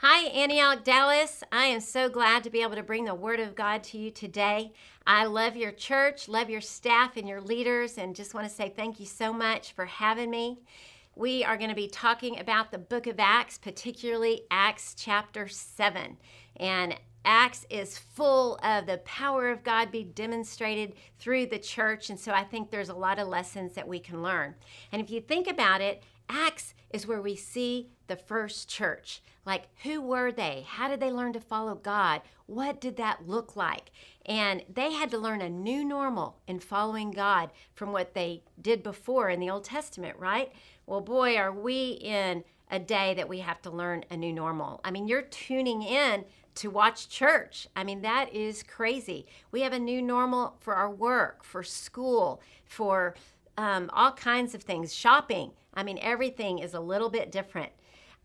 Hi, Antioch, Dallas. I am so glad to be able to bring the Word of God to you today. I love your church, love your staff and your leaders, and just want to say thank you so much for having me. We are going to be talking about the book of Acts, particularly Acts chapter 7. And Acts is full of the power of God be demonstrated through the church. And so I think there's a lot of lessons that we can learn. And if you think about it, Acts is where we see the first church. Like, who were they? How did they learn to follow God? What did that look like? And they had to learn a new normal in following God from what they did before in the Old Testament, right? Well, boy, are we in a day that we have to learn a new normal. I mean, you're tuning in to watch church. I mean, that is crazy. We have a new normal for our work, for school, for um, all kinds of things, shopping. I mean, everything is a little bit different.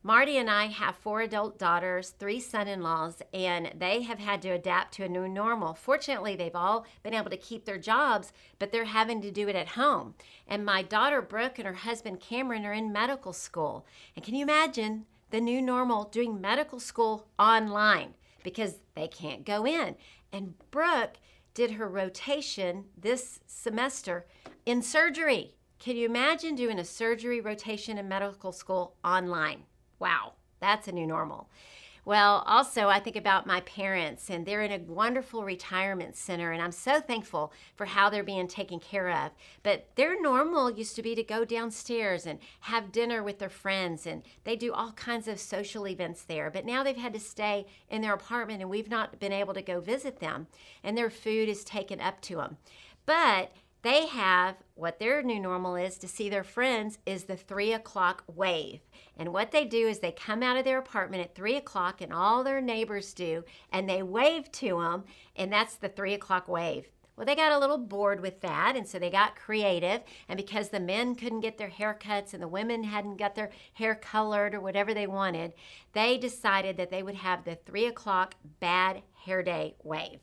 Marty and I have four adult daughters, three son in laws, and they have had to adapt to a new normal. Fortunately, they've all been able to keep their jobs, but they're having to do it at home. And my daughter Brooke and her husband Cameron are in medical school. And can you imagine the new normal doing medical school online because they can't go in? And Brooke did her rotation this semester in surgery. Can you imagine doing a surgery rotation in medical school online? Wow, that's a new normal. Well, also, I think about my parents, and they're in a wonderful retirement center, and I'm so thankful for how they're being taken care of. But their normal used to be to go downstairs and have dinner with their friends, and they do all kinds of social events there. But now they've had to stay in their apartment, and we've not been able to go visit them, and their food is taken up to them. But they have what their new normal is to see their friends is the three o'clock wave. And what they do is they come out of their apartment at three o'clock, and all their neighbors do, and they wave to them, and that's the three o'clock wave. Well, they got a little bored with that, and so they got creative. And because the men couldn't get their haircuts and the women hadn't got their hair colored or whatever they wanted, they decided that they would have the three o'clock bad hair day wave.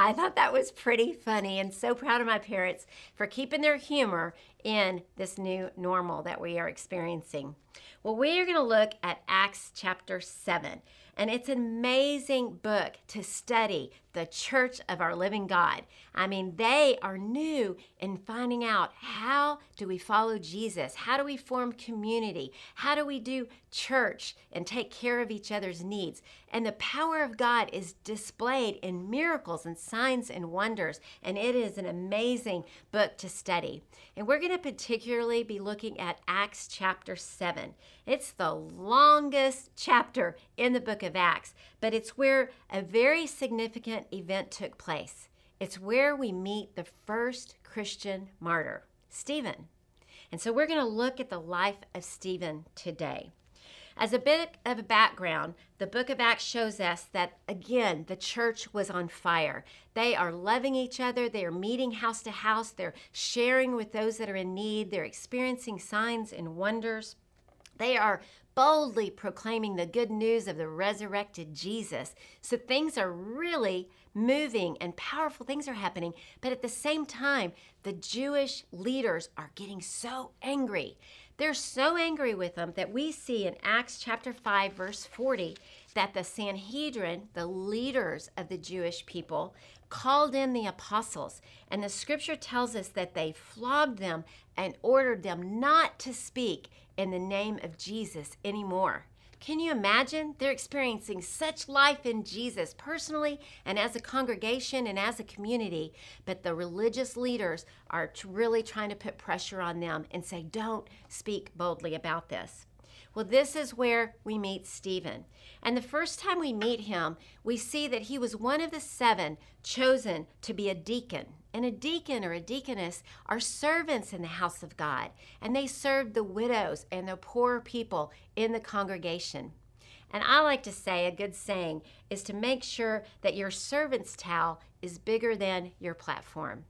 I thought that was pretty funny and so proud of my parents for keeping their humor in this new normal that we are experiencing. Well, we are going to look at Acts chapter 7, and it's an amazing book to study the church of our living God. I mean, they are new in finding out how do we follow Jesus? How do we form community? How do we do church and take care of each other's needs? And the power of God is displayed in miracles and signs and wonders, and it is an amazing book to study. And we're going to particularly be looking at Acts chapter 7. It's the longest chapter in the book of Acts, but it's where a very significant event took place. It's where we meet the first Christian martyr, Stephen. And so we're going to look at the life of Stephen today. As a bit of a background, the book of Acts shows us that, again, the church was on fire. They are loving each other, they are meeting house to house, they're sharing with those that are in need, they're experiencing signs and wonders. They are boldly proclaiming the good news of the resurrected Jesus. So things are really moving and powerful things are happening. But at the same time, the Jewish leaders are getting so angry. They're so angry with them that we see in Acts chapter 5, verse 40, that the Sanhedrin, the leaders of the Jewish people, called in the apostles. And the scripture tells us that they flogged them and ordered them not to speak in the name of Jesus anymore. Can you imagine? They're experiencing such life in Jesus personally and as a congregation and as a community, but the religious leaders are really trying to put pressure on them and say, don't speak boldly about this. Well, this is where we meet Stephen. And the first time we meet him, we see that he was one of the seven chosen to be a deacon. And a deacon or a deaconess are servants in the house of God, and they served the widows and the poor people in the congregation. And I like to say a good saying is to make sure that your servant's towel is bigger than your platform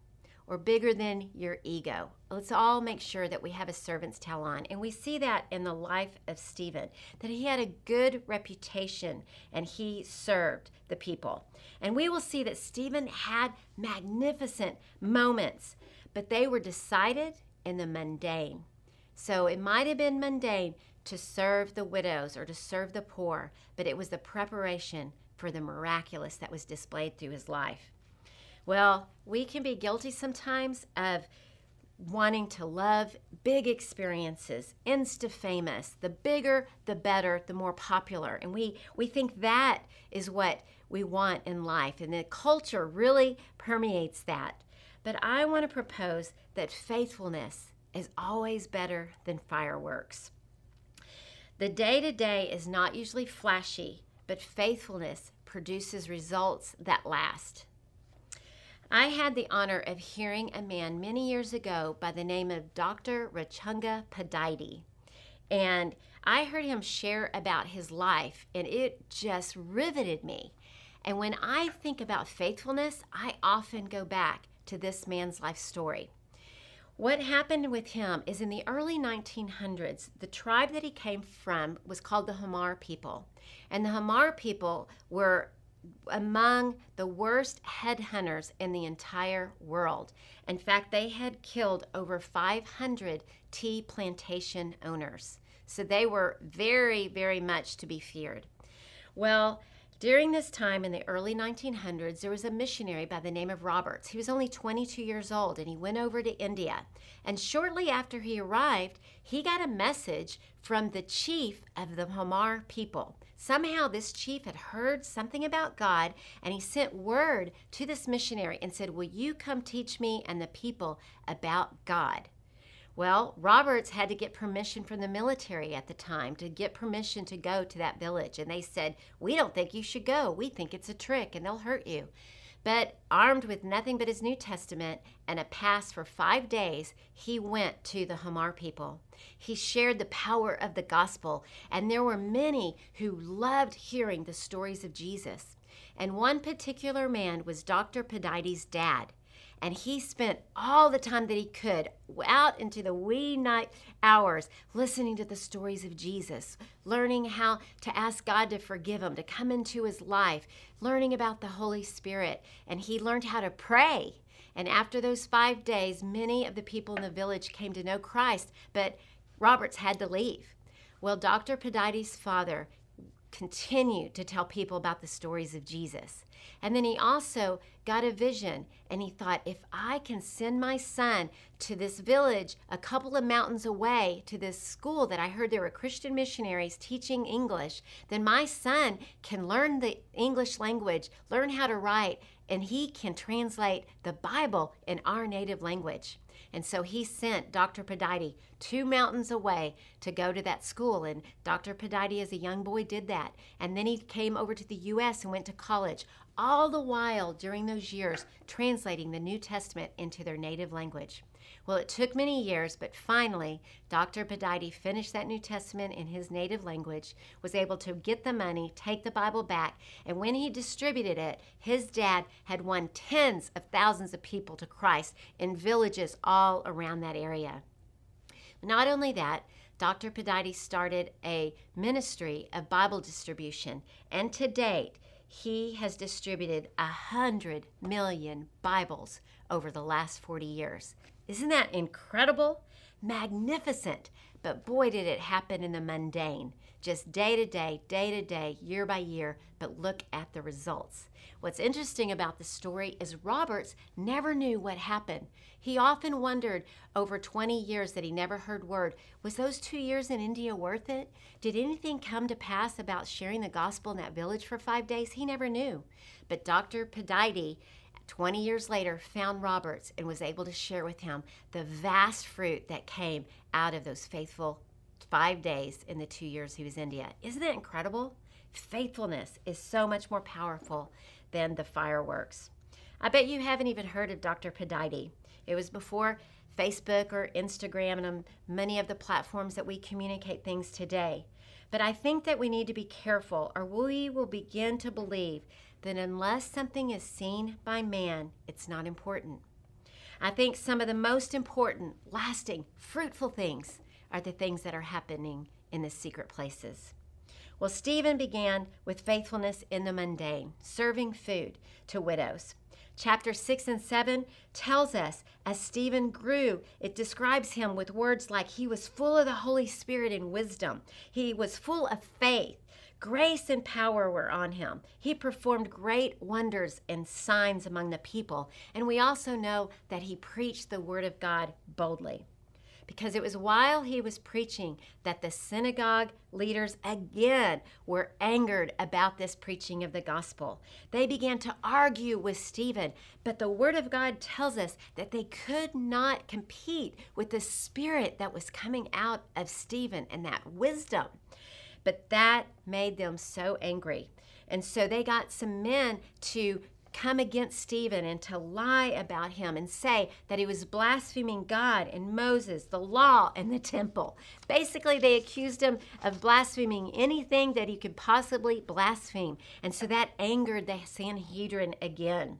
or bigger than your ego. Let's all make sure that we have a servant's towel on. And we see that in the life of Stephen, that he had a good reputation and he served the people. And we will see that Stephen had magnificent moments, but they were decided in the mundane. So it might have been mundane to serve the widows or to serve the poor, but it was the preparation for the miraculous that was displayed through his life. Well, we can be guilty sometimes of wanting to love big experiences, insta famous. The bigger, the better, the more popular. And we, we think that is what we want in life. And the culture really permeates that. But I want to propose that faithfulness is always better than fireworks. The day to day is not usually flashy, but faithfulness produces results that last. I had the honor of hearing a man many years ago by the name of Dr. Rochunga Pudaite. And I heard him share about his life, and it just riveted me. And when I think about faithfulness, I often go back to this man's life story. What happened with him is in the early 1900s, the tribe that he came from was called the Hmar people. And the Hmar people were among the worst headhunters in the entire world. In fact, they had killed over 500 tea plantation owners. So they were very, very much to be feared. Well, during this time in the early 1900s, there was a missionary by the name of Roberts. He was only 22 years old and he went over to India. And shortly after he arrived, he got a message from the chief of the Hmar people. Somehow, this chief had heard something about God and he sent word to this missionary and said, Will you come teach me and the people about God? Well, Roberts had to get permission from the military at the time to get permission to go to that village. And they said, We don't think you should go. We think it's a trick and they'll hurt you. But armed with nothing but his New Testament and a pass for five days, he went to the Hmar people. He shared the power of the gospel, and there were many who loved hearing the stories of Jesus. And one particular man was Dr. Pudaite's dad and he spent all the time that he could out into the wee night hours listening to the stories of Jesus, learning how to ask God to forgive him, to come into his life, learning about the Holy Spirit, and he learned how to pray. And after those five days, many of the people in the village came to know Christ, but Roberts had to leave. Well, Dr. Pudaite's father continued to tell people about the stories of Jesus. And then he also got a vision and he thought, if I can send my son to this village a couple of mountains away to this school that I heard there were Christian missionaries teaching English, then my son can learn the English language, learn how to write, and he can translate the Bible in our native language. And so he sent Dr. Pudaite two mountains away to go to that school. And Dr. Pudaite, as a young boy, did that. And then he came over to the U.S. and went to college, all the while during those years translating the New Testament into their native language. Well, it took many years, but finally, Dr. Pudaite finished that New Testament in his native language, was able to get the money, take the Bible back, and when he distributed it, his dad had won tens of thousands of people to Christ in villages all around that area. Not only that, Dr. Pudaite started a ministry of Bible distribution, and to date, he has distributed a hundred million Bibles over the last 40 years. Isn't that incredible? Magnificent. But boy, did it happen in the mundane, just day to day, day to day, year by year. But look at the results. What's interesting about the story is Roberts never knew what happened. He often wondered over 20 years that he never heard word was those two years in India worth it? Did anything come to pass about sharing the gospel in that village for five days? He never knew. But Dr. Pudaite 20 years later, found Roberts and was able to share with him the vast fruit that came out of those faithful five days in the two years he was in India. Isn't that incredible? Faithfulness is so much more powerful than the fireworks. I bet you haven't even heard of Dr. Pudaite. It was before Facebook or Instagram and um, many of the platforms that we communicate things today. But I think that we need to be careful or we will begin to believe that unless something is seen by man, it's not important. I think some of the most important, lasting, fruitful things are the things that are happening in the secret places. Well, Stephen began with faithfulness in the mundane, serving food to widows. Chapter 6 and 7 tells us as Stephen grew, it describes him with words like he was full of the Holy Spirit and wisdom. He was full of faith. Grace and power were on him. He performed great wonders and signs among the people. And we also know that he preached the word of God boldly because it was while he was preaching that the synagogue leaders again were angered about this preaching of the gospel. They began to argue with Stephen, but the word of God tells us that they could not compete with the spirit that was coming out of Stephen and that wisdom. But that made them so angry. And so they got some men to come against Stephen and to lie about him and say that he was blaspheming God and Moses, the law, and the temple. Basically, they accused him of blaspheming anything that he could possibly blaspheme. And so that angered the Sanhedrin again.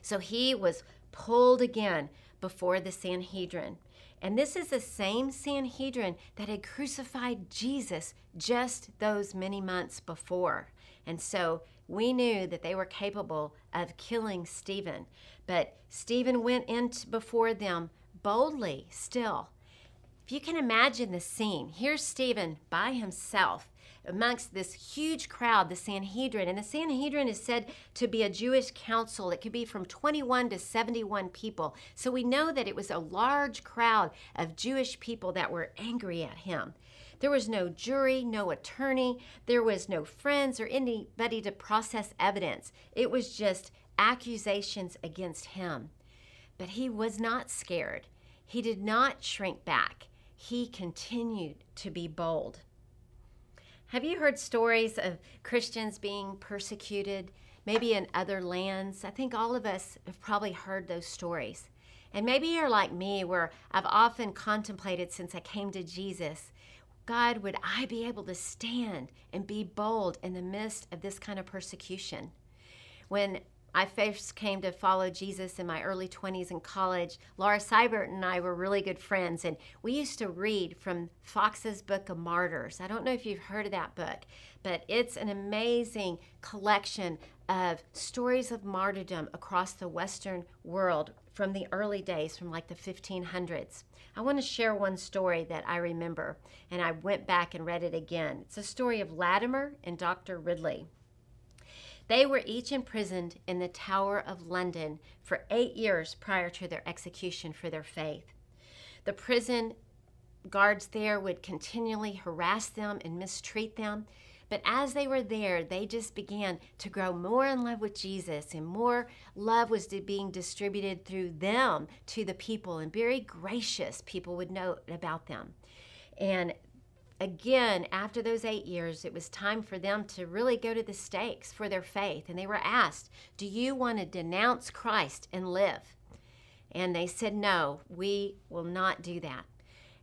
So he was pulled again before the Sanhedrin. And this is the same Sanhedrin that had crucified Jesus just those many months before. And so we knew that they were capable of killing Stephen. But Stephen went in before them boldly still. If you can imagine the scene, here's Stephen by himself amongst this huge crowd, the Sanhedrin. And the Sanhedrin is said to be a Jewish council. It could be from 21 to 71 people. So we know that it was a large crowd of Jewish people that were angry at him. There was no jury, no attorney, there was no friends or anybody to process evidence. It was just accusations against him. But he was not scared. He did not shrink back. He continued to be bold. Have you heard stories of Christians being persecuted, maybe in other lands? I think all of us have probably heard those stories. And maybe you're like me, where I've often contemplated since I came to Jesus God, would I be able to stand and be bold in the midst of this kind of persecution? When I first came to follow Jesus in my early 20s in college. Laura Seibert and I were really good friends, and we used to read from Foxe's Book of Martyrs. I don't know if you've heard of that book, but it's an amazing collection of stories of martyrdom across the Western world from the early days, from like the 1500s. I want to share one story that I remember, and I went back and read it again. It's a story of Latimer and Dr. Ridley. They were each imprisoned in the Tower of London for eight years prior to their execution for their faith. The prison guards there would continually harass them and mistreat them. But as they were there, they just began to grow more in love with Jesus, and more love was being distributed through them to the people, and very gracious people would know about them. And again, after those eight years, it was time for them to really go to the stakes for their faith. And they were asked, Do you want to denounce Christ and live? And they said, No, we will not do that.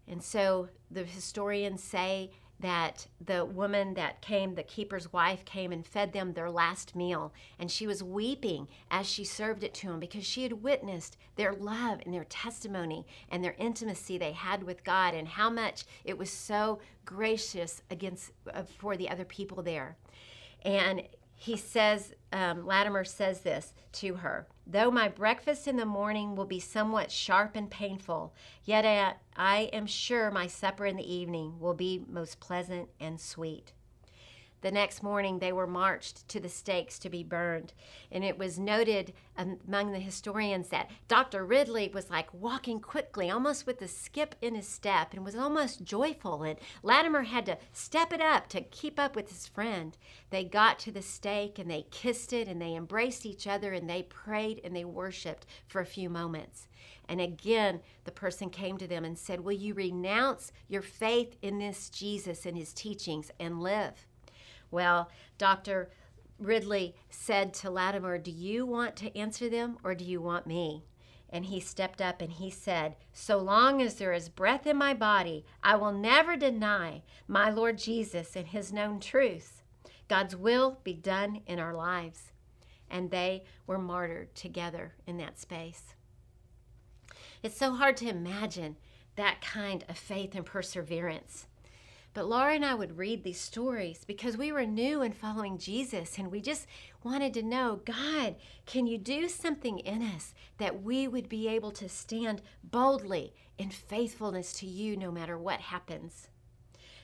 And so the historians say that the woman that came, the keeper's wife, came and fed them their last meal. And she was weeping as she served it to them because she had witnessed their love and their testimony and their intimacy they had with God and how much it was so gracious against uh, for the other people there. And he says, um, Latimer says this to her Though my breakfast in the morning will be somewhat sharp and painful, yet I, I am sure my supper in the evening will be most pleasant and sweet. The next morning, they were marched to the stakes to be burned. And it was noted among the historians that Dr. Ridley was like walking quickly, almost with a skip in his step, and was almost joyful. And Latimer had to step it up to keep up with his friend. They got to the stake and they kissed it and they embraced each other and they prayed and they worshiped for a few moments. And again, the person came to them and said, Will you renounce your faith in this Jesus and his teachings and live? Well, Dr. Ridley said to Latimer, Do you want to answer them or do you want me? And he stepped up and he said, So long as there is breath in my body, I will never deny my Lord Jesus and his known truths. God's will be done in our lives. And they were martyred together in that space. It's so hard to imagine that kind of faith and perseverance. But Laura and I would read these stories because we were new in following Jesus and we just wanted to know God, can you do something in us that we would be able to stand boldly in faithfulness to you no matter what happens?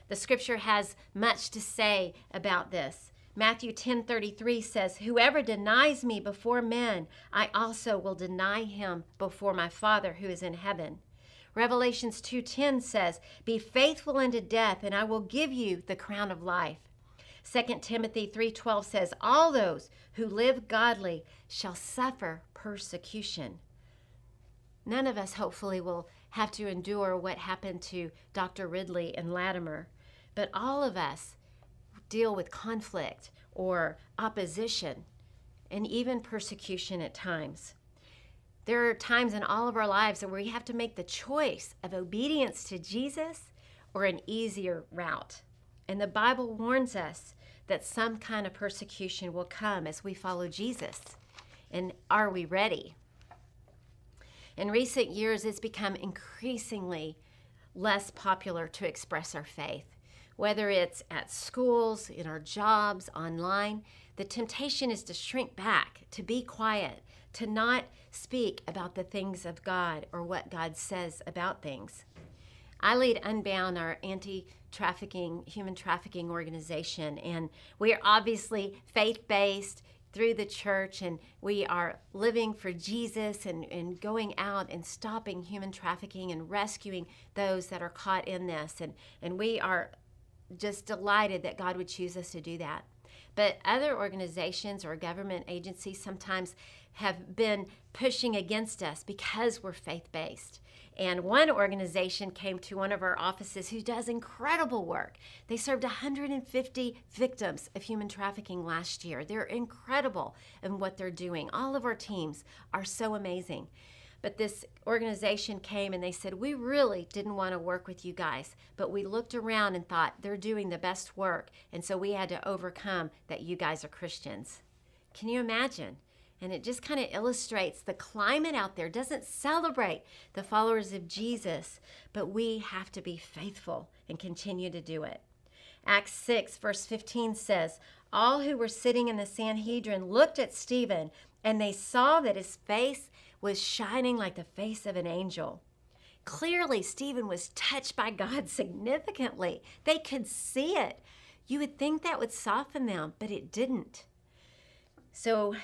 The scripture has much to say about this. Matthew 10:33 says, "Whoever denies me before men, I also will deny him before my Father who is in heaven." Revelations 2:10 says, "Be faithful unto death, and I will give you the crown of life." 2 Timothy 3:12 says, "All those who live godly shall suffer persecution." None of us hopefully will have to endure what happened to Dr. Ridley and Latimer, but all of us deal with conflict or opposition and even persecution at times. There are times in all of our lives where we have to make the choice of obedience to Jesus or an easier route. And the Bible warns us that some kind of persecution will come as we follow Jesus. And are we ready? In recent years, it's become increasingly less popular to express our faith. Whether it's at schools, in our jobs, online, the temptation is to shrink back, to be quiet, to not speak about the things of God or what God says about things. I lead Unbound, our anti trafficking, human trafficking organization, and we are obviously faith based through the church, and we are living for Jesus and, and going out and stopping human trafficking and rescuing those that are caught in this. And, and we are just delighted that God would choose us to do that. But other organizations or government agencies sometimes have been pushing against us because we're faith based. And one organization came to one of our offices who does incredible work. They served 150 victims of human trafficking last year. They're incredible in what they're doing. All of our teams are so amazing. But this organization came and they said, We really didn't want to work with you guys, but we looked around and thought they're doing the best work. And so we had to overcome that you guys are Christians. Can you imagine? And it just kind of illustrates the climate out there doesn't celebrate the followers of Jesus, but we have to be faithful and continue to do it. Acts 6, verse 15 says, All who were sitting in the Sanhedrin looked at Stephen, and they saw that his face was shining like the face of an angel. Clearly, Stephen was touched by God significantly. They could see it. You would think that would soften them, but it didn't. So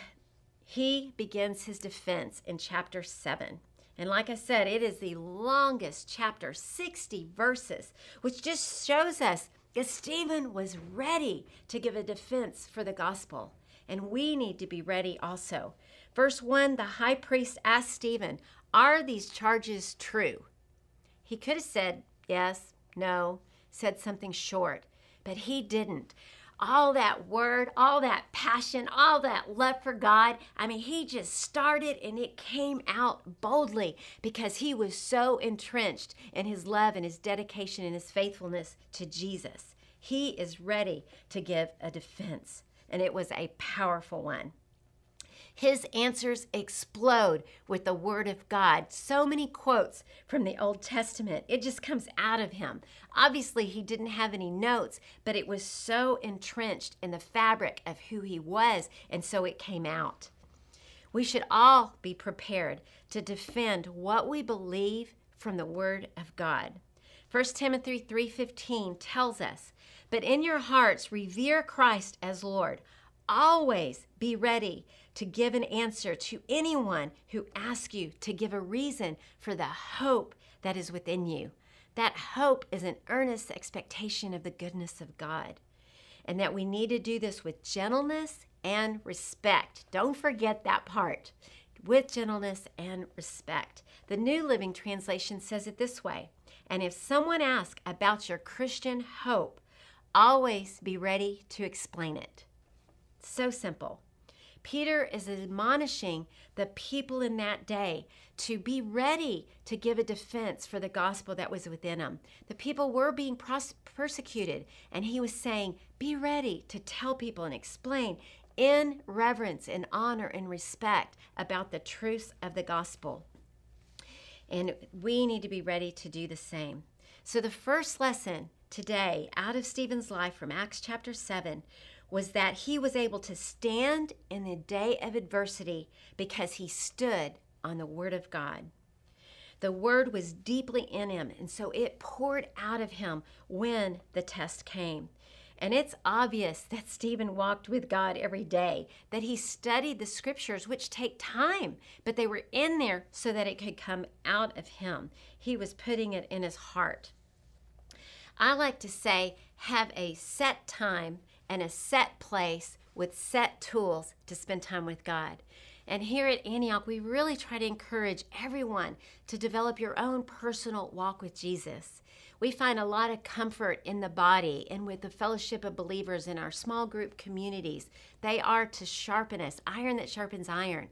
he begins his defense in chapter 7. And like I said, it is the longest chapter, 60 verses, which just shows us that Stephen was ready to give a defense for the gospel. And we need to be ready also. Verse 1 the high priest asked Stephen, Are these charges true? He could have said yes, no, said something short, but he didn't all that word, all that passion, all that love for God. I mean, he just started and it came out boldly because he was so entrenched in his love and his dedication and his faithfulness to Jesus. He is ready to give a defense, and it was a powerful one. His answers explode with the Word of God. So many quotes from the Old Testament. It just comes out of him. Obviously, he didn't have any notes, but it was so entrenched in the fabric of who he was, and so it came out. We should all be prepared to defend what we believe from the Word of God. 1 Timothy 3:15 tells us, "But in your hearts revere Christ as Lord. Always be ready to give an answer to anyone who asks you to give a reason for the hope that is within you. That hope is an earnest expectation of the goodness of God, and that we need to do this with gentleness and respect. Don't forget that part with gentleness and respect. The New Living Translation says it this way And if someone asks about your Christian hope, always be ready to explain it. So simple. Peter is admonishing the people in that day to be ready to give a defense for the gospel that was within them. The people were being pros- persecuted, and he was saying, Be ready to tell people and explain in reverence and honor and respect about the truths of the gospel. And we need to be ready to do the same. So, the first lesson today out of Stephen's life from Acts chapter 7 was that he was able to stand in the day of adversity because he stood on the Word of God. The Word was deeply in him, and so it poured out of him when the test came. And it's obvious that Stephen walked with God every day, that he studied the scriptures, which take time, but they were in there so that it could come out of him. He was putting it in his heart. I like to say, have a set time and a set place with set tools to spend time with God. And here at Antioch, we really try to encourage everyone to develop your own personal walk with Jesus. We find a lot of comfort in the body and with the fellowship of believers in our small group communities. They are to sharpen us, iron that sharpens iron.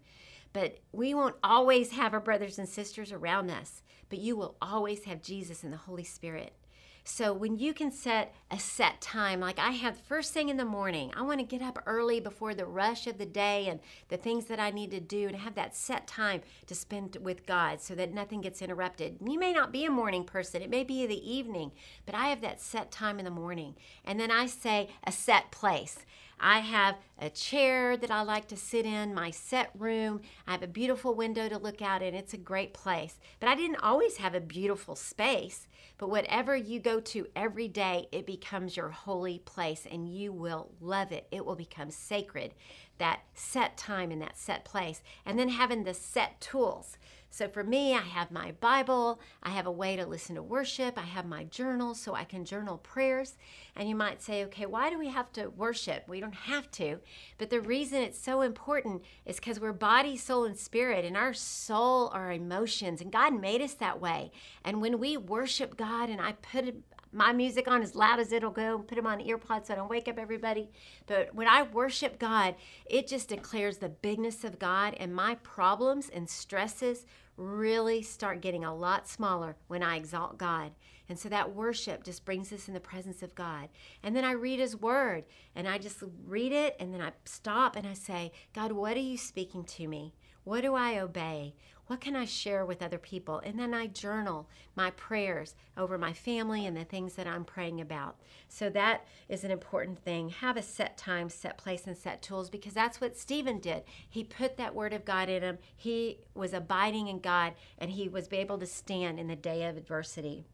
But we won't always have our brothers and sisters around us, but you will always have Jesus and the Holy Spirit. So when you can set a set time, like I have first thing in the morning, I want to get up early before the rush of the day and the things that I need to do and have that set time to spend with God so that nothing gets interrupted. You may not be a morning person, it may be the evening, but I have that set time in the morning. And then I say a set place. I have a chair that I like to sit in, my set room. I have a beautiful window to look out in. It's a great place. But I didn't always have a beautiful space. But whatever you go to every day, it becomes your holy place and you will love it. It will become sacred. That set time in that set place. And then having the set tools. So for me, I have my Bible, I have a way to listen to worship, I have my journal so I can journal prayers. And you might say, okay, why do we have to worship? We don't have to. But the reason it's so important is because we're body, soul, and spirit, and our soul are emotions, and God made us that way. And when we worship God, and I put my music on as loud as it'll go, put them on earpods so I don't wake up everybody. But when I worship God, it just declares the bigness of God, and my problems and stresses really start getting a lot smaller when I exalt God. And so that worship just brings us in the presence of God. And then I read His Word and I just read it and then I stop and I say, God, what are you speaking to me? What do I obey? What can I share with other people? And then I journal my prayers over my family and the things that I'm praying about. So that is an important thing. Have a set time, set place, and set tools because that's what Stephen did. He put that word of God in him. He was abiding in God and he was able to stand in the day of adversity.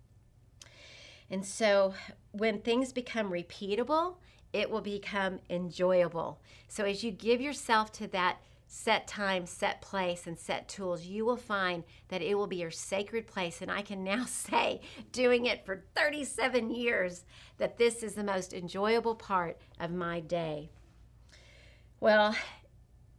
And so when things become repeatable, it will become enjoyable. So as you give yourself to that set time, set place, and set tools, you will find that it will be your sacred place. And I can now say, doing it for 37 years, that this is the most enjoyable part of my day. Well,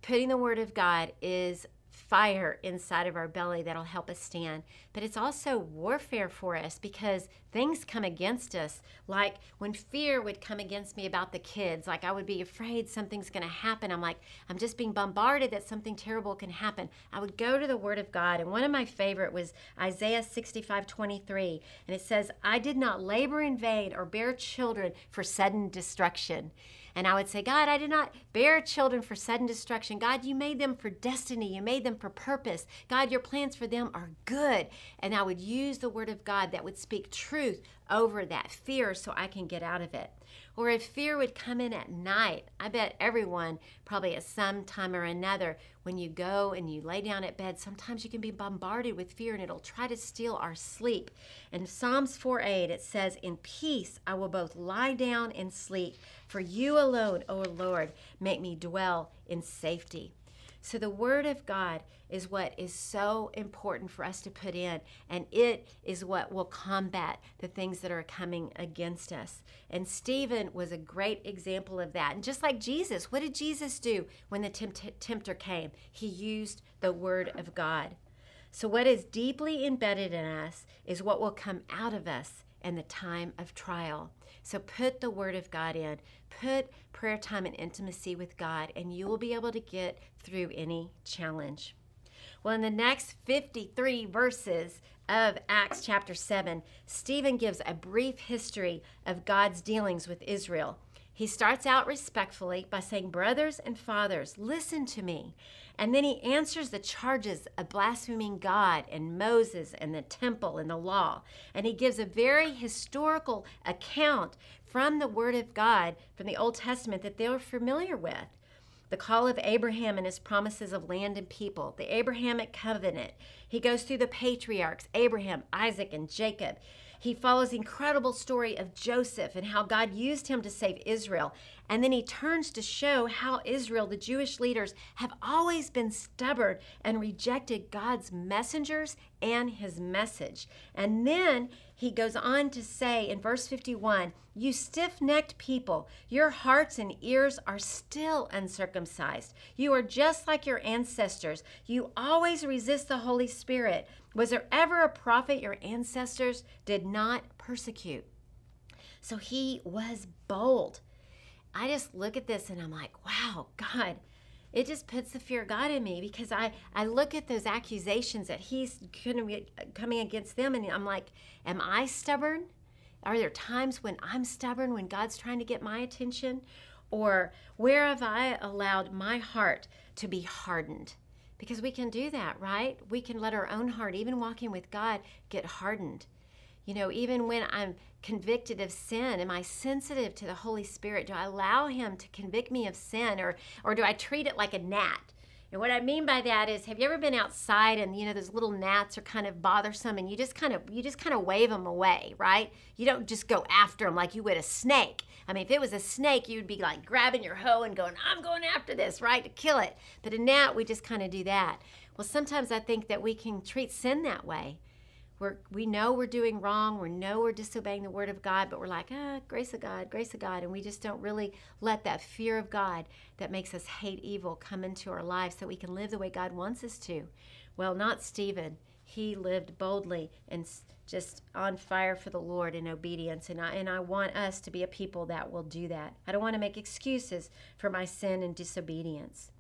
putting the Word of God is fire inside of our belly that'll help us stand. But it's also warfare for us because things come against us. Like when fear would come against me about the kids, like I would be afraid something's going to happen. I'm like, I'm just being bombarded that something terrible can happen. I would go to the Word of God. And one of my favorite was Isaiah 65 23. And it says, I did not labor in vain or bear children for sudden destruction. And I would say, God, I did not bear children for sudden destruction. God, you made them for destiny. You made them for purpose. God, your plans for them are good. And I would use the word of God that would speak truth over that fear so I can get out of it. Or if fear would come in at night, I bet everyone, probably at some time or another, when you go and you lay down at bed, sometimes you can be bombarded with fear and it'll try to steal our sleep. In Psalms 4 8, it says, In peace I will both lie down and sleep, for you alone, O Lord, make me dwell in safety. So the Word of God is what is so important for us to put in, and it is what will combat the things that are coming against us. And Stephen was a great example of that. And just like Jesus, what did Jesus do when the tempt- tempter came? He used the Word of God. So, what is deeply embedded in us is what will come out of us in the time of trial. So put the Word of God in, put prayer time and intimacy with God, and you will be able to get through any challenge. Well, in the next 53 verses of Acts chapter 7, Stephen gives a brief history of God's dealings with Israel. He starts out respectfully by saying, Brothers and fathers, listen to me. And then he answers the charges of blaspheming God and Moses and the temple and the law. And he gives a very historical account from the Word of God from the Old Testament that they were familiar with. The call of Abraham and his promises of land and people, the Abrahamic covenant. He goes through the patriarchs Abraham, Isaac, and Jacob. He follows the incredible story of Joseph and how God used him to save Israel. And then he turns to show how Israel, the Jewish leaders, have always been stubborn and rejected God's messengers and his message. And then he goes on to say in verse 51 You stiff necked people, your hearts and ears are still uncircumcised. You are just like your ancestors. You always resist the Holy Spirit. Was there ever a prophet your ancestors did not persecute? So he was bold. I just look at this and I'm like, wow, God, it just puts the fear of God in me because I, I look at those accusations that he's coming against them and I'm like, am I stubborn? Are there times when I'm stubborn when God's trying to get my attention? Or where have I allowed my heart to be hardened? Because we can do that, right? We can let our own heart, even walking with God, get hardened. You know, even when I'm convicted of sin, am I sensitive to the Holy Spirit? Do I allow Him to convict me of sin or, or do I treat it like a gnat? And what I mean by that is, have you ever been outside and you know those little gnats are kind of bothersome, and you just kind of you just kind of wave them away, right? You don't just go after them like you would a snake. I mean, if it was a snake, you'd be like grabbing your hoe and going, "I'm going after this, right, to kill it." But a gnat, we just kind of do that. Well, sometimes I think that we can treat sin that way. We're, we know we're doing wrong. We know we're disobeying the word of God, but we're like, ah, grace of God, grace of God. And we just don't really let that fear of God that makes us hate evil come into our lives so we can live the way God wants us to. Well, not Stephen. He lived boldly and just on fire for the Lord in obedience. And I, and I want us to be a people that will do that. I don't want to make excuses for my sin and disobedience.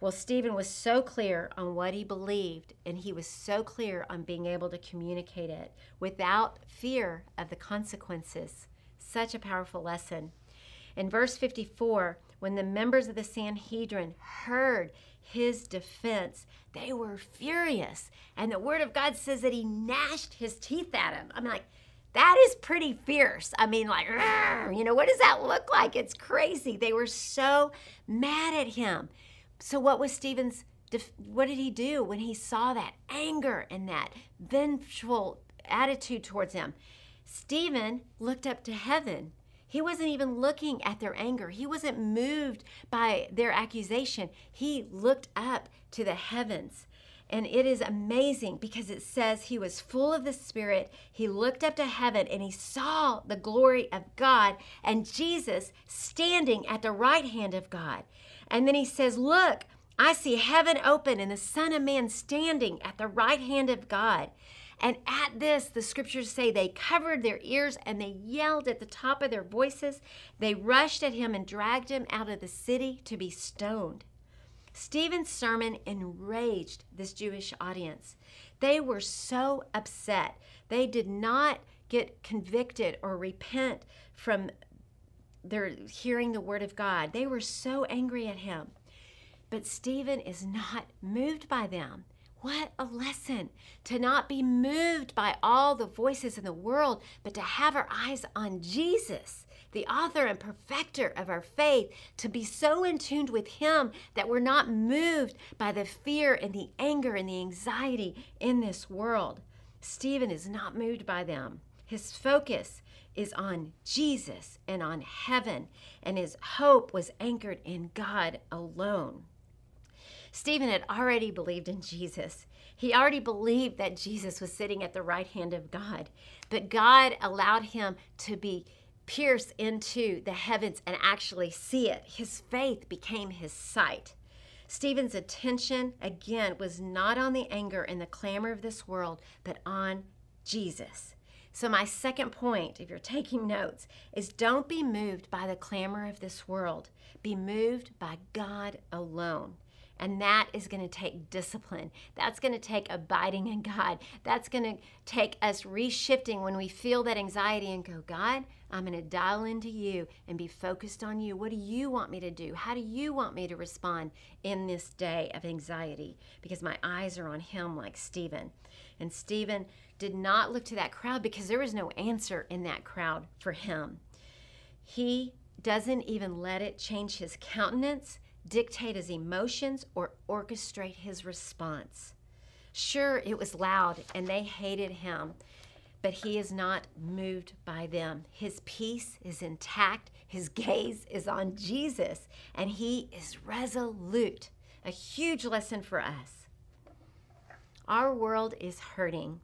Well, Stephen was so clear on what he believed, and he was so clear on being able to communicate it without fear of the consequences. Such a powerful lesson. In verse 54, when the members of the Sanhedrin heard his defense, they were furious. And the word of God says that he gnashed his teeth at him. I'm like, that is pretty fierce. I mean, like, you know, what does that look like? It's crazy. They were so mad at him. So, what was Stephen's, what did he do when he saw that anger and that vengeful attitude towards him? Stephen looked up to heaven. He wasn't even looking at their anger. He wasn't moved by their accusation. He looked up to the heavens. And it is amazing because it says he was full of the Spirit. He looked up to heaven and he saw the glory of God and Jesus standing at the right hand of God. And then he says, Look, I see heaven open and the Son of Man standing at the right hand of God. And at this, the scriptures say they covered their ears and they yelled at the top of their voices. They rushed at him and dragged him out of the city to be stoned. Stephen's sermon enraged this Jewish audience. They were so upset. They did not get convicted or repent from they're hearing the word of God. They were so angry at him. But Stephen is not moved by them. What a lesson to not be moved by all the voices in the world, but to have our eyes on Jesus, the author and perfecter of our faith, to be so in tune with Him that we're not moved by the fear and the anger and the anxiety in this world. Stephen is not moved by them. His focus is on Jesus and on heaven, and his hope was anchored in God alone. Stephen had already believed in Jesus. He already believed that Jesus was sitting at the right hand of God, but God allowed him to be pierced into the heavens and actually see it. His faith became his sight. Stephen's attention, again, was not on the anger and the clamor of this world, but on Jesus. So, my second point, if you're taking notes, is don't be moved by the clamor of this world. Be moved by God alone. And that is going to take discipline. That's going to take abiding in God. That's going to take us reshifting when we feel that anxiety and go, God, I'm going to dial into you and be focused on you. What do you want me to do? How do you want me to respond in this day of anxiety? Because my eyes are on him, like Stephen. And Stephen did not look to that crowd because there was no answer in that crowd for him. He doesn't even let it change his countenance dictate his emotions, or orchestrate his response. Sure, it was loud and they hated him, but he is not moved by them. His peace is intact, his gaze is on Jesus, and he is resolute. A huge lesson for us. Our world is hurting.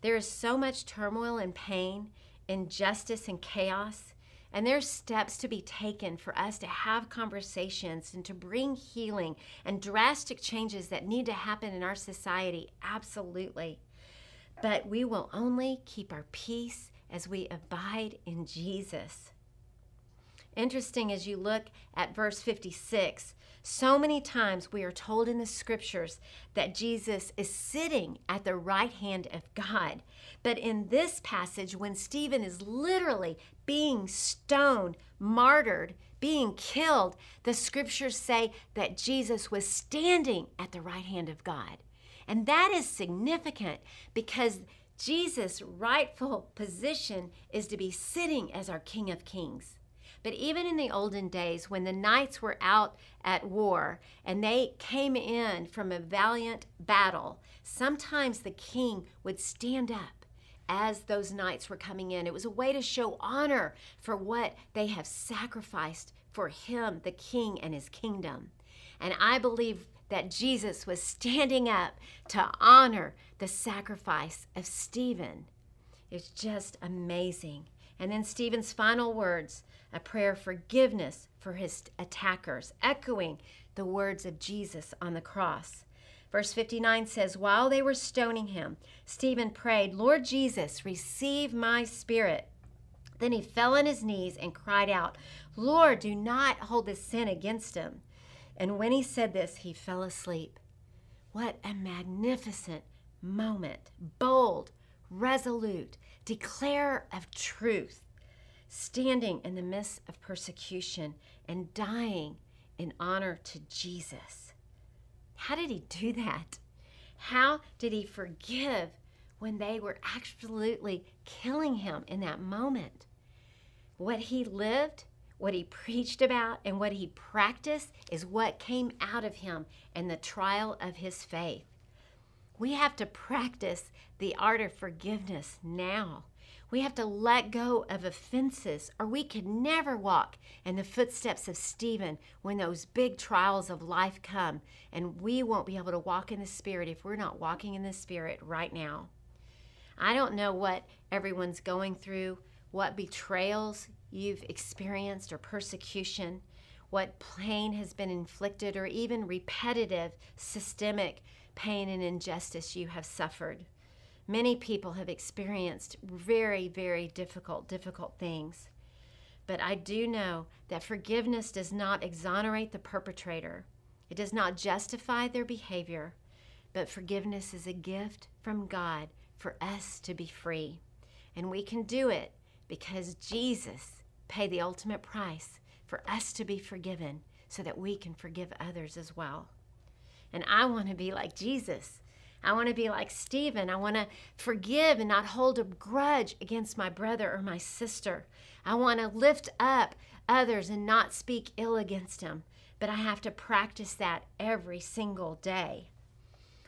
There is so much turmoil and pain, injustice and chaos. And there's steps to be taken for us to have conversations and to bring healing and drastic changes that need to happen in our society. Absolutely. But we will only keep our peace as we abide in Jesus. Interesting as you look at verse 56, so many times we are told in the scriptures that Jesus is sitting at the right hand of God. But in this passage, when Stephen is literally being stoned, martyred, being killed, the scriptures say that Jesus was standing at the right hand of God. And that is significant because Jesus' rightful position is to be sitting as our King of Kings. But even in the olden days, when the knights were out at war and they came in from a valiant battle, sometimes the king would stand up as those knights were coming in. It was a way to show honor for what they have sacrificed for him, the king, and his kingdom. And I believe that Jesus was standing up to honor the sacrifice of Stephen. It's just amazing. And then Stephen's final words a prayer of forgiveness for his attackers, echoing the words of Jesus on the cross. Verse 59 says, While they were stoning him, Stephen prayed, Lord Jesus, receive my spirit. Then he fell on his knees and cried out, Lord, do not hold this sin against him. And when he said this, he fell asleep. What a magnificent moment! Bold, resolute, declare of truth standing in the midst of persecution and dying in honor to Jesus. How did he do that? How did he forgive when they were absolutely killing him in that moment? What he lived, what he preached about, and what he practiced is what came out of him in the trial of his faith. We have to practice the art of forgiveness now. We have to let go of offenses, or we could never walk in the footsteps of Stephen when those big trials of life come. And we won't be able to walk in the Spirit if we're not walking in the Spirit right now. I don't know what everyone's going through, what betrayals you've experienced, or persecution, what pain has been inflicted, or even repetitive systemic pain and injustice you have suffered. Many people have experienced very, very difficult, difficult things. But I do know that forgiveness does not exonerate the perpetrator, it does not justify their behavior, but forgiveness is a gift from God for us to be free. And we can do it because Jesus paid the ultimate price for us to be forgiven so that we can forgive others as well. And I want to be like Jesus. I want to be like Stephen. I want to forgive and not hold a grudge against my brother or my sister. I want to lift up others and not speak ill against them. But I have to practice that every single day.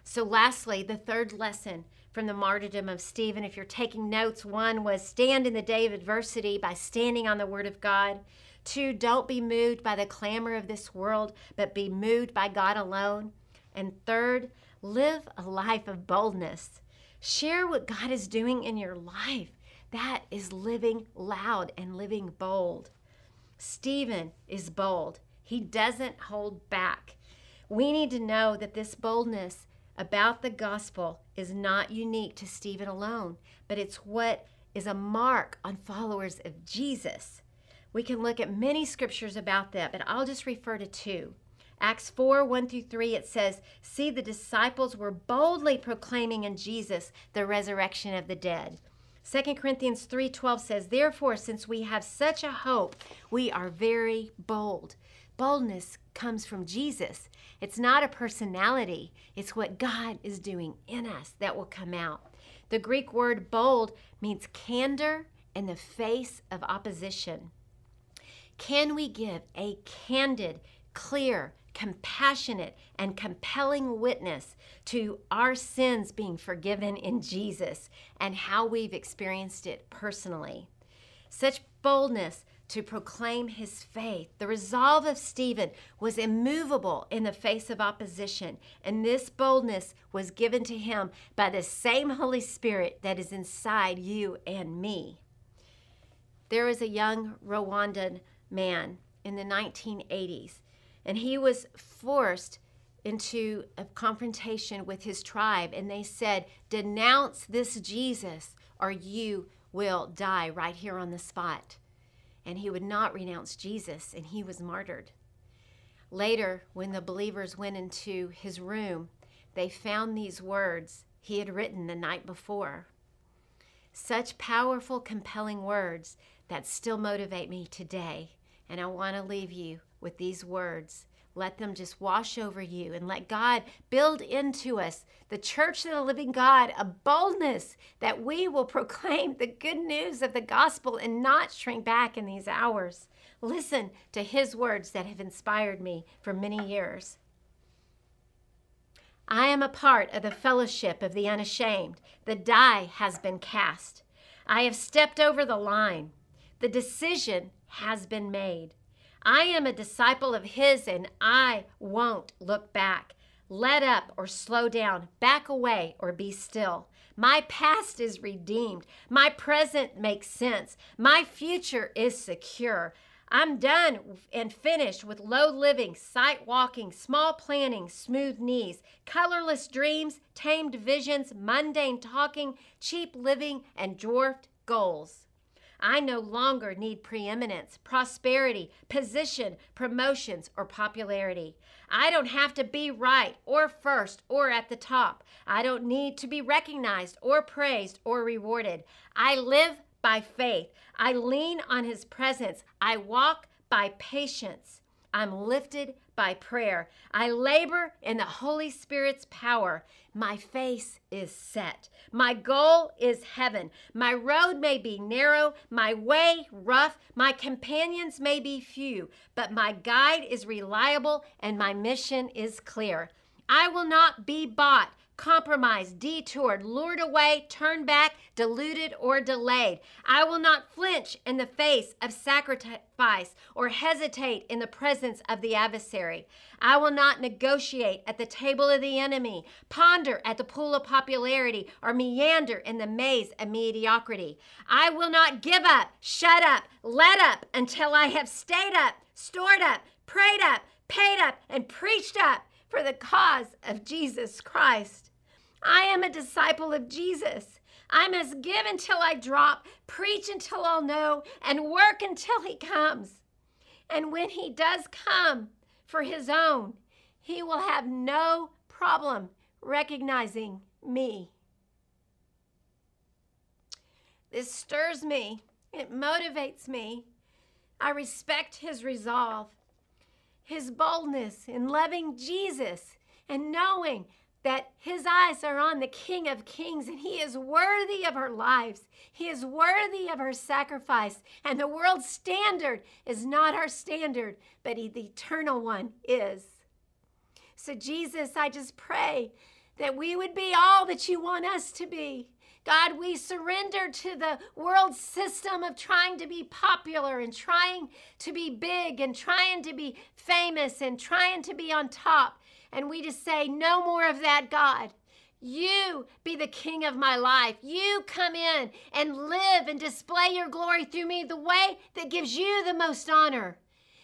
So, lastly, the third lesson from the martyrdom of Stephen, if you're taking notes, one was stand in the day of adversity by standing on the word of God. Two, don't be moved by the clamor of this world, but be moved by God alone. And third, Live a life of boldness. Share what God is doing in your life. That is living loud and living bold. Stephen is bold. He doesn't hold back. We need to know that this boldness about the gospel is not unique to Stephen alone, but it's what is a mark on followers of Jesus. We can look at many scriptures about that, but I'll just refer to two. Acts 4 1 through 3, it says, See, the disciples were boldly proclaiming in Jesus the resurrection of the dead. 2 Corinthians 3:12 says, "Therefore, since we have such a hope, we are very bold." Boldness comes from Jesus. It's not a personality, it's what God is doing in us that will come out. The Greek word bold means candor in the face of opposition. Can we give a candid, clear, compassionate, and compelling witness to our sins being forgiven in Jesus and how we've experienced it personally? Such boldness to proclaim his faith. The resolve of Stephen was immovable in the face of opposition, and this boldness was given to him by the same Holy Spirit that is inside you and me. There was a young Rwandan man in the 1980s, and he was forced into a confrontation with his tribe, and they said, Denounce this Jesus, or you will die right here on the spot and he would not renounce Jesus, and he was martyred. Later, when the believers went into his room, they found these words he had written the night before. Such powerful, compelling words that still motivate me today. And I want to leave you with these words let them just wash over you and let God build into us, the church of the living God, a boldness that we will proclaim the good news of the gospel and not shrink back in these hours. Listen to his words that have inspired me for many years. I am a part of the fellowship of the unashamed. The die has been cast. I have stepped over the line. The decision has been made. I am a disciple of His and I won't look back. Let up or slow down, back away or be still. My past is redeemed. My present makes sense. My future is secure. I'm done and finished with low living, sight walking, small planning, smooth knees, colorless dreams, tamed visions, mundane talking, cheap living, and dwarfed goals. I no longer need preeminence, prosperity, position, promotions, or popularity. I don't have to be right or first or at the top. I don't need to be recognized or praised or rewarded. I live by faith. I lean on His presence. I walk by patience. I'm lifted by prayer. I labor in the Holy Spirit's power. My face is set. My goal is heaven. My road may be narrow, my way rough, my companions may be few, but my guide is reliable and my mission is clear. I will not be bought compromised, detoured, lured away, turned back, deluded, or delayed. I will not flinch in the face of sacrifice or hesitate in the presence of the adversary. I will not negotiate at the table of the enemy, ponder at the pool of popularity, or meander in the maze of mediocrity. I will not give up, shut up, let up until I have stayed up, stored up, prayed up, paid up, and preached up for the cause of Jesus Christ. I am a disciple of Jesus. I must give until I drop, preach until I'll know, and work until He comes. And when He does come for His own, He will have no problem recognizing me. This stirs me, it motivates me. I respect His resolve his boldness in loving Jesus and knowing that his eyes are on the King of Kings and he is worthy of our lives. He is worthy of our sacrifice. And the world's standard is not our standard, but the eternal one is. So, Jesus, I just pray that we would be all that you want us to be. God, we surrender to the world system of trying to be popular and trying to be big and trying to be famous and trying to be on top. And we just say, no more of that, God. You be the king of my life. You come in and live and display your glory through me the way that gives you the most honor.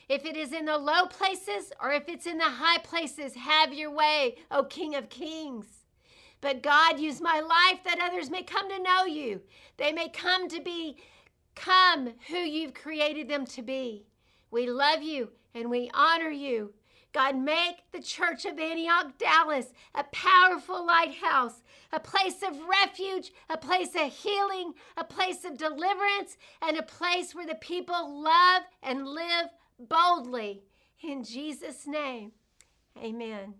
If it is in the low places or if it's in the high places, have your way, O King of Kings. But God, use my life that others may come to know you. They may come to be, come who you've created them to be. We love you and we honor you. God, make the Church of Antioch, Dallas a powerful lighthouse, a place of refuge, a place of healing, a place of deliverance, and a place where the people love and live boldly. In Jesus' name, amen.